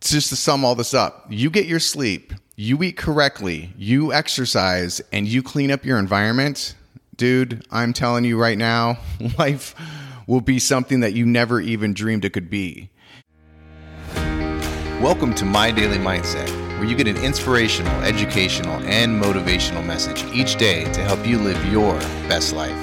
just to sum all this up, you get your sleep, you eat correctly, you exercise, and you clean up your environment, dude, I'm telling you right now, life will be something that you never even dreamed it could be. Welcome to My Daily Mindset, where you get an inspirational, educational, and motivational message each day to help you live your best life.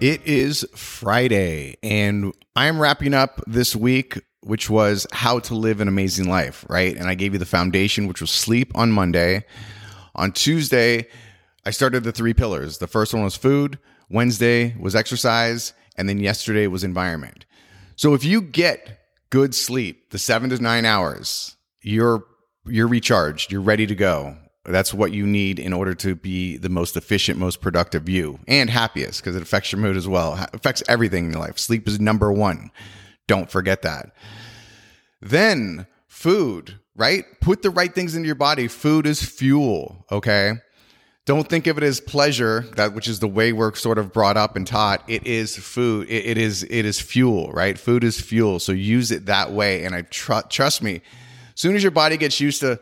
It is Friday, and I'm wrapping up this week, which was how to live an amazing life, right? And I gave you the foundation, which was sleep on Monday. On Tuesday, I started the three pillars. The first one was food, Wednesday was exercise, and then yesterday was environment. So if you get good sleep, the seven to nine hours, you're you're recharged, you're ready to go. That's what you need in order to be the most efficient, most productive you and happiest because it affects your mood as well. It affects everything in your life. Sleep is number one. Don't forget that. Then food, right? Put the right things into your body. Food is fuel, okay? Don't think of it as pleasure, that which is the way we're sort of brought up and taught. It is food. it, it is it is fuel, right? Food is fuel. So use it that way. And I tr- trust me, as soon as your body gets used to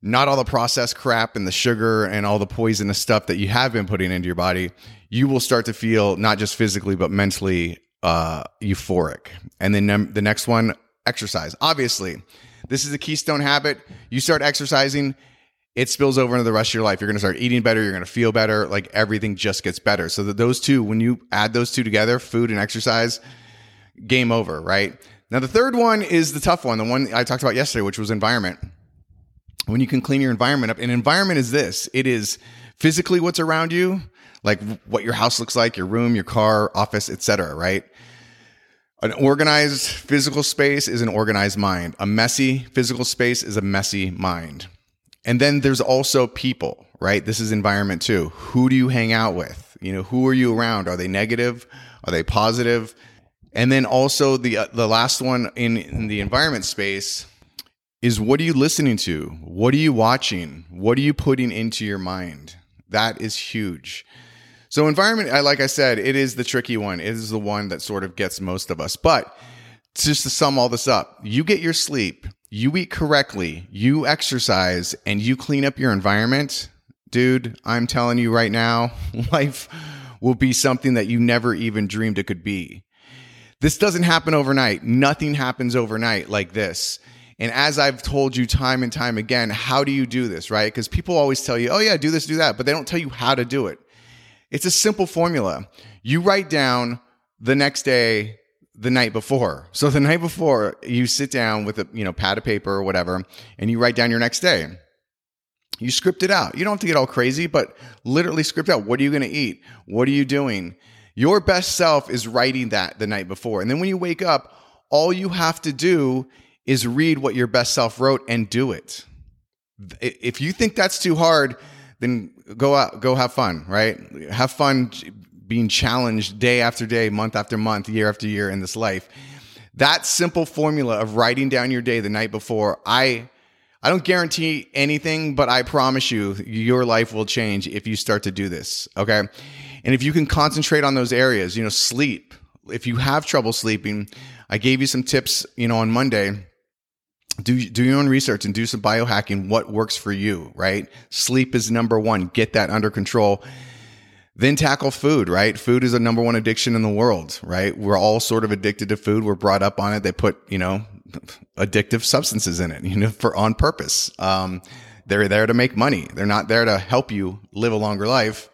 not all the processed crap and the sugar and all the poisonous stuff that you have been putting into your body, you will start to feel not just physically but mentally uh, euphoric. And then num- the next one, exercise. Obviously, this is a keystone habit. You start exercising it spills over into the rest of your life. You're going to start eating better. You're going to feel better. Like everything just gets better. So that those two, when you add those two together, food and exercise, game over, right? Now, the third one is the tough one, the one I talked about yesterday, which was environment. When you can clean your environment up, and environment is this it is physically what's around you, like what your house looks like, your room, your car, office, etc. right? An organized physical space is an organized mind. A messy physical space is a messy mind. And then there's also people, right? This is environment too. Who do you hang out with? You know, who are you around? Are they negative? Are they positive? And then also the uh, the last one in, in the environment space is what are you listening to? What are you watching? What are you putting into your mind? That is huge. So environment, like I said, it is the tricky one. It is the one that sort of gets most of us. But just to sum all this up, you get your sleep, you eat correctly, you exercise, and you clean up your environment, dude, I'm telling you right now, life will be something that you never even dreamed it could be. This doesn't happen overnight. Nothing happens overnight like this. And as I've told you time and time again, how do you do this, right? Because people always tell you, oh, yeah, do this, do that, but they don't tell you how to do it. It's a simple formula. You write down the next day the night before. So the night before, you sit down with a you know pad of paper or whatever, and you write down your next day. You script it out. You don't have to get all crazy, but literally script out. What are you going to eat? What are you doing? Your best self is writing that the night before, and then when you wake up, all you have to do is read what your best self wrote and do it. If you think that's too hard, then go out, go have fun, right? Have fun being challenged day after day, month after month, year after year in this life. That simple formula of writing down your day the night before, I I don't guarantee anything, but I promise you your life will change if you start to do this, okay? And if you can concentrate on those areas, you know, sleep. If you have trouble sleeping, I gave you some tips, you know, on Monday do do your own research and do some biohacking what works for you right sleep is number 1 get that under control then tackle food, right? Food is a number one addiction in the world, right? We're all sort of addicted to food. We're brought up on it. They put, you know, addictive substances in it, you know, for on purpose. Um, they're there to make money. They're not there to help you live a longer life.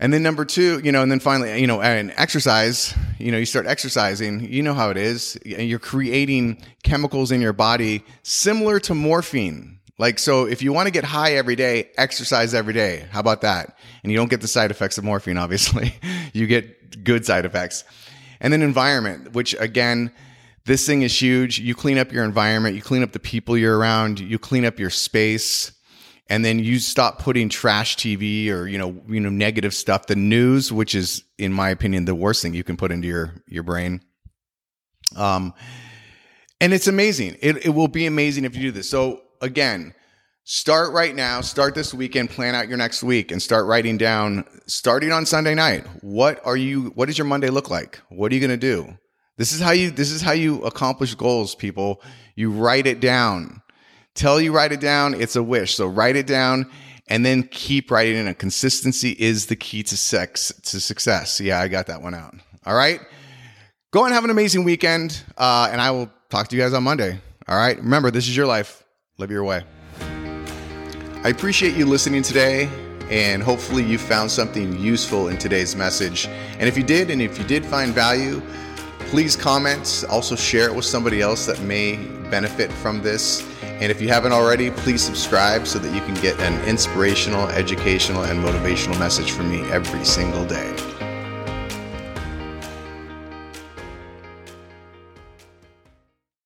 And then number two, you know, and then finally, you know, and exercise, you know, you start exercising, you know how it is. You're creating chemicals in your body similar to morphine, like, so if you want to get high every day, exercise every day. How about that? And you don't get the side effects of morphine, obviously. you get good side effects. And then environment, which again, this thing is huge. You clean up your environment, you clean up the people you're around, you clean up your space, and then you stop putting trash TV or, you know, you know, negative stuff, the news, which is, in my opinion, the worst thing you can put into your, your brain. Um, and it's amazing. It, it will be amazing if you do this. So again, start right now, start this weekend, plan out your next week and start writing down starting on Sunday night. What are you what does your Monday look like? What are you going to do? This is how you this is how you accomplish goals, people. You write it down. Tell you write it down, it's a wish. So write it down and then keep writing it. And consistency is the key to sex to success. Yeah, I got that one out. All right. Go and have an amazing weekend. Uh, and I will talk to you guys on Monday. All right. Remember, this is your life. Live your way. I appreciate you listening today, and hopefully you found something useful in today's message. And if you did, and if you did find value, please comment. Also, share it with somebody else that may benefit from this. And if you haven't already, please subscribe so that you can get an inspirational, educational, and motivational message from me every single day.